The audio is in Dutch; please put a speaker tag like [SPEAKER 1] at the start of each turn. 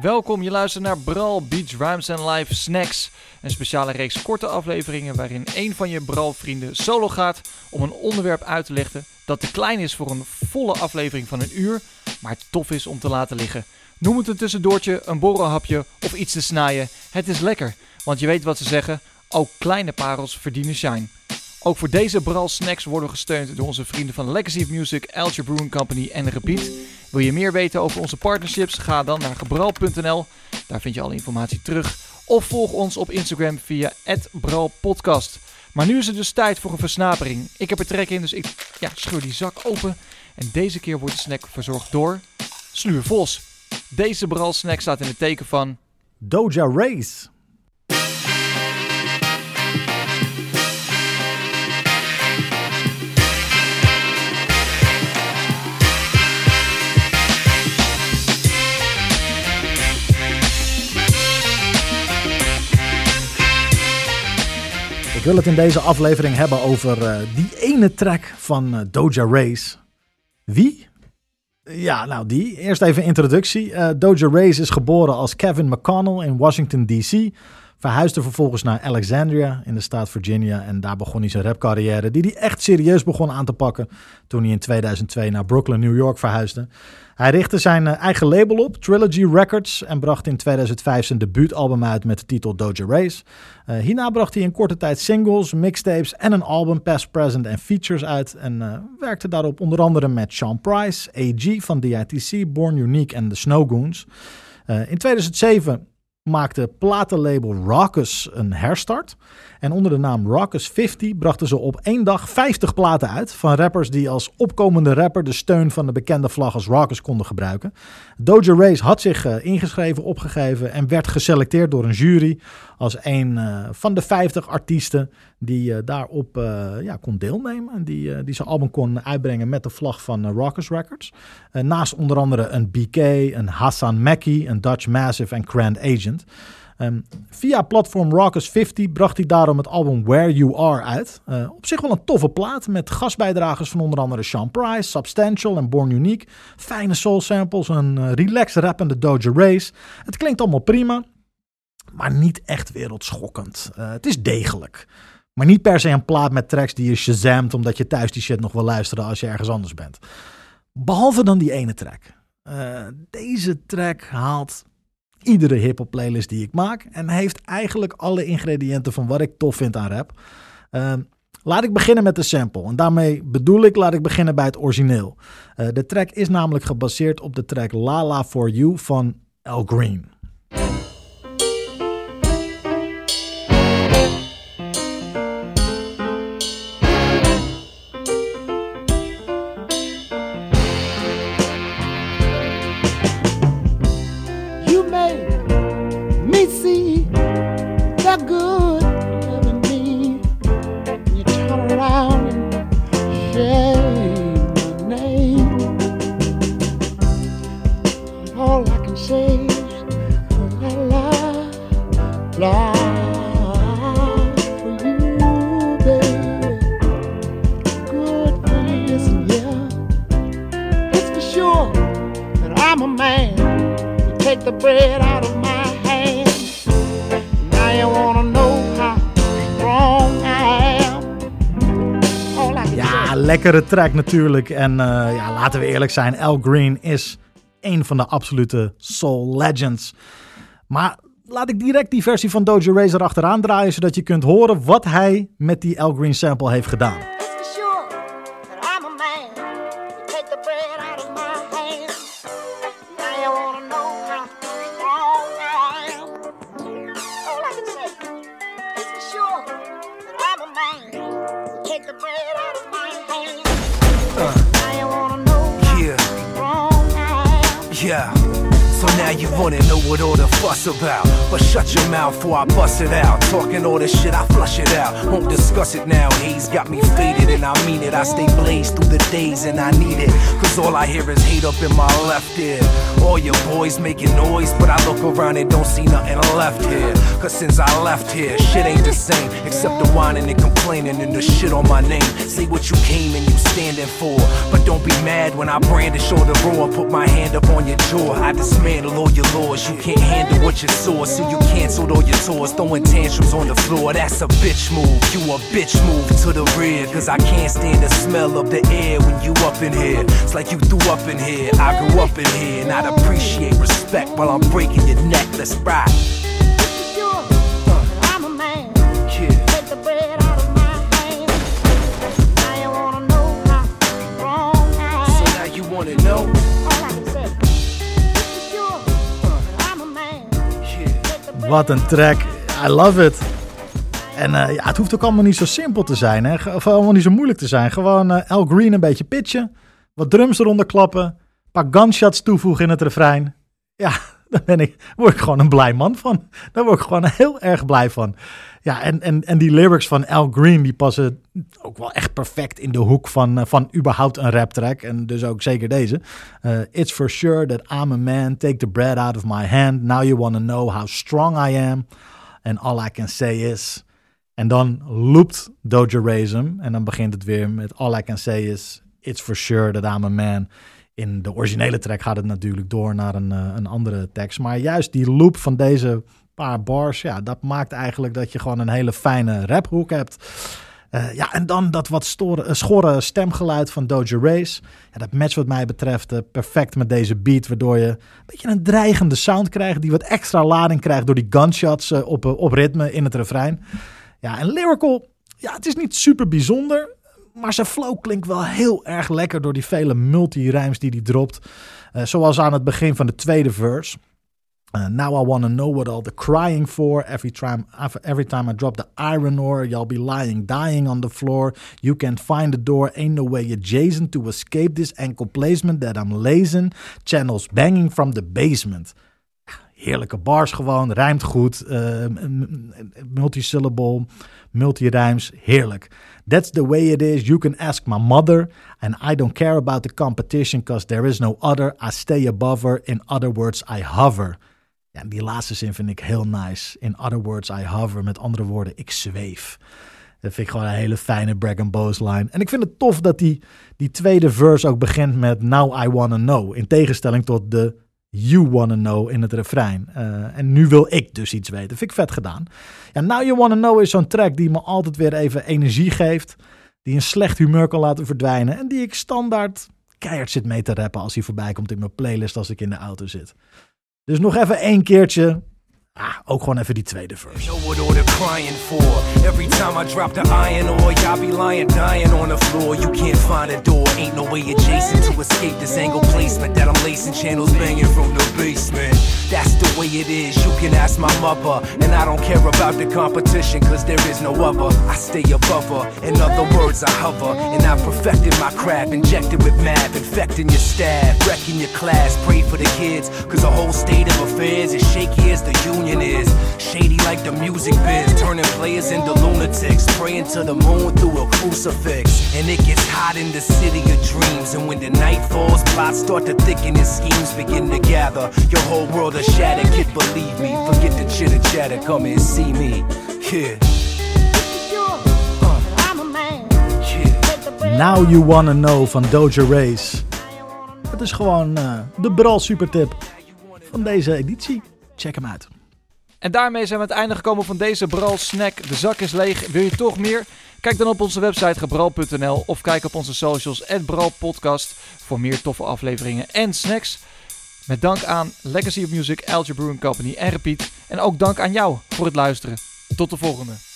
[SPEAKER 1] Welkom, je luistert naar Bral Beach Rhymes and Live Snacks. Een speciale reeks korte afleveringen waarin een van je Bral-vrienden solo gaat om een onderwerp uit te leggen dat te klein is voor een volle aflevering van een uur, maar tof is om te laten liggen. Noem het een tussendoortje, een borrelhapje of iets te snijden. Het is lekker, want je weet wat ze zeggen, ook kleine parels verdienen shine. Ook voor deze Bral Snacks worden gesteund door onze vrienden van Legacy of Music, Alger Brewing Company en Repeat. Wil je meer weten over onze partnerships? Ga dan naar gebral.nl. Daar vind je alle informatie terug. Of volg ons op Instagram via @bralpodcast. Maar nu is het dus tijd voor een versnapering. Ik heb er trek in, dus ik ja, scheur die zak open. En deze keer wordt de snack verzorgd door Sluur Vos. Deze Bral snack staat in het teken van...
[SPEAKER 2] Doja Race. Wil het in deze aflevering hebben over eh, die ene track van eh, Doja Race. Wie? Ja, nou die. Eerst even introductie. Eh, Doja Race is geboren als Kevin McConnell in Washington D.C. Verhuisde vervolgens naar Alexandria in de staat Virginia. En daar begon hij zijn rapcarrière, die hij echt serieus begon aan te pakken toen hij in 2002 naar Brooklyn, New York verhuisde. Hij richtte zijn eh, eigen label op, Trilogy Records, en bracht in 2005 zijn debuutalbum uit met de titel Doja Race. Uh, hierna bracht hij in korte tijd singles, mixtapes en een album Past, Present en Features uit. En uh, werkte daarop onder andere met Sean Price, AG van DITC, Born Unique en The Snowgoons. in 2007 maakte platenlabel Raucus een herstart. En onder de naam Raucus 50 brachten ze op één dag 50 platen uit van rappers die als opkomende rapper de steun van de bekende vlag als Raucus konden gebruiken. Doja Race had zich uh, ingeschreven, opgegeven en werd geselecteerd door een jury als een uh, van de 50 artiesten die uh, daarop ja, kon deelnemen. En die, die zijn album kon uitbrengen met de vlag van Raucus Records. naast onder andere een BK, een Hassan Mackie, een Dutch Massive en Grand Agent. Um, via platform Raucus 50 bracht hij daarom het album Where You Are uit. Op zich wel een toffe plaat met gastbijdragers van onder andere Sean Price, Substantial en Born Unique. Fijne soul samples, een uh, relaxed rappende Doja Race. Het klinkt allemaal prima, maar niet echt wereldschokkend. Het is degelijk. Maar niet per se een plaat met tracks die je shazamt omdat je thuis die shit nog wil luisteren als je ergens anders bent. Behalve dan die ene track. deze track haalt iedere hip-hop playlist die ik maak. En heeft eigenlijk alle ingrediënten van wat ik tof vind aan rap. Uh, laat ik beginnen met de sample. En daarmee bedoel ik, laat ik beginnen bij het origineel. Uh, de track is namelijk gebaseerd op de track Lala For You van Al Green. Lekkere track natuurlijk. En uh, ja, laten we eerlijk zijn, Al Green is een van de absolute soul legends. Maar laat ik direct die versie van Doja Racer achteraan draaien, zodat je kunt horen wat hij met die Al Green sample heeft gedaan.
[SPEAKER 3] You wanna know what all the fuss about. But shut your mouth before I bust it out. Talking all this shit, I flush it out. Won't discuss it now. Haze got me faded and I mean it. I stay blazed through the days and I need it. Cause all I hear is hate up in my left ear. All your boys making noise, but I look around and don't see nothing left here. Cause since I left here, shit ain't the same. Except the whining and complaining complaining and the shit on my name. Say what you came and you standing for. But don't be mad when I brandish or the roar. Put my hand up on your jaw. I dismantle all your laws. You can't handle what you saw, so you canceled all your tours. Throwing tantrums on the floor. That's a bitch move. You a bitch move to the rear. Cause I can't stand the smell of the air when you up in here. It's like you threw up in here. I grew up in here. And I'd appreciate respect while I'm breaking your neck. Let's ride.
[SPEAKER 2] Wat een track. I love it. En eh, ja, het hoeft ook allemaal niet zo simpel te zijn. Hè? Of allemaal niet zo moeilijk te zijn. Gewoon eh, Al Green een beetje pitchen. Wat drums eronder klappen. Een paar gunshots toevoegen in het refrein. Ja, daar ben ik, word ik gewoon een blij man van. Daar word ik gewoon heel erg blij van. Ja, en, en, en die lyrics van Al Green, die passen ook wel echt perfect in de hoek van, eh, van überhaupt een rap track. En dus ook zeker deze. Uh, It's for sure that I'm a man. Take the bread out of my hand. Now you wanna know how strong I am. And all I can say is... En dan loopt Doja Race hem. En dan begint het weer met All I can say is... It's for sure that I'm a man. In de originele track gaat het natuurlijk door naar een, eh, een andere tekst. Maar juist die loop van deze paar bars... Ja, dat maakt eigenlijk dat je gewoon een hele fijne raphoek hebt. Eh, ja, en dan dat wat storen, eh, schorre stemgeluid van Doja Race. Ja, dat matcht wat mij betreft eh, perfect met deze beat. Waardoor je een beetje een dreigende sound krijgt. Die wat extra lading krijgt door die gunshots op, op ritme in het refrein. Ja, en Lyrical, ja, het is niet super bijzonder. Maar zijn flow klinkt wel heel erg lekker door die vele multi-rijms die hij dropt. Zoals aan het begin van de tweede verse. Uh, now I wanna know what all the crying for. Every time, every time I drop the iron ore, y'all be lying, dying on the floor. You can't find the door, ain't no way adjacent to escape this ankle placement that I'm lazing. Channels banging from the basement. Heerlijke bars gewoon, rijmt goed, uh, multisyllable, multi-rijms, heerlijk. That's the way it is, you can ask my mother. And I don't care about the competition, cause there is no other. I stay above her, in other words, I hover. Ja, die laatste zin vind ik heel nice. In other words, I hover. Met andere woorden, ik zweef. Dat vind ik gewoon een hele fijne brag and boast line. En ik vind het tof dat die, die tweede verse ook begint met Now I Wanna Know. In tegenstelling tot de You Wanna Know in het refrein. Uh, en nu wil ik dus iets weten. Vind ik vet gedaan. Ja, Now You Wanna Know is zo'n track die me altijd weer even energie geeft. Die een slecht humeur kan laten verdwijnen. En die ik standaard keihard zit mee te rappen als hij voorbij komt in mijn playlist als ik in de auto zit. Dus nog even één keertje. Ah, ook gewoon even die tweede verse.
[SPEAKER 3] Know what all the crying for? Every time I drop the iron ore, y'all be lying, dying on the floor. You can't find a door, ain't no way adjacent to escape this angle placement that I'm lacing channels banging from the basement. That's the way it is. You can ask my mother, and I don't care about the competition, cause there is no other. I stay above her. In other words, I hover, and I perfected my craft, injected with math, infecting your staff, wrecking your class. Pray for the kids, cause the whole state of affairs is shaky as the union is. Shady like the music biz, turning players into lunatics. Praying to the moon through a crucifix. And it gets hot in the city of dreams. And when the night falls, plots start to thicken and schemes begin to gather. Your whole world is shattered, kid, believe me. Forget the chitter chatter, come and see me. Yeah,
[SPEAKER 4] I'm a man.
[SPEAKER 3] yeah.
[SPEAKER 4] Take the bread
[SPEAKER 2] Now You Wanna Know van Doja Race. Het is gewoon uh, de Bral supertip van deze editie. Check hem uit.
[SPEAKER 1] En daarmee zijn we aan het einde gekomen van deze Bral Snack. De zak is leeg. Wil je toch meer? Kijk dan op onze website gebral.nl of kijk op onze socials @bralpodcast voor meer toffe afleveringen en snacks. Met dank aan Legacy of Music, Algebra Brewing Company en Repeat. En ook dank aan jou voor het luisteren. Tot de volgende.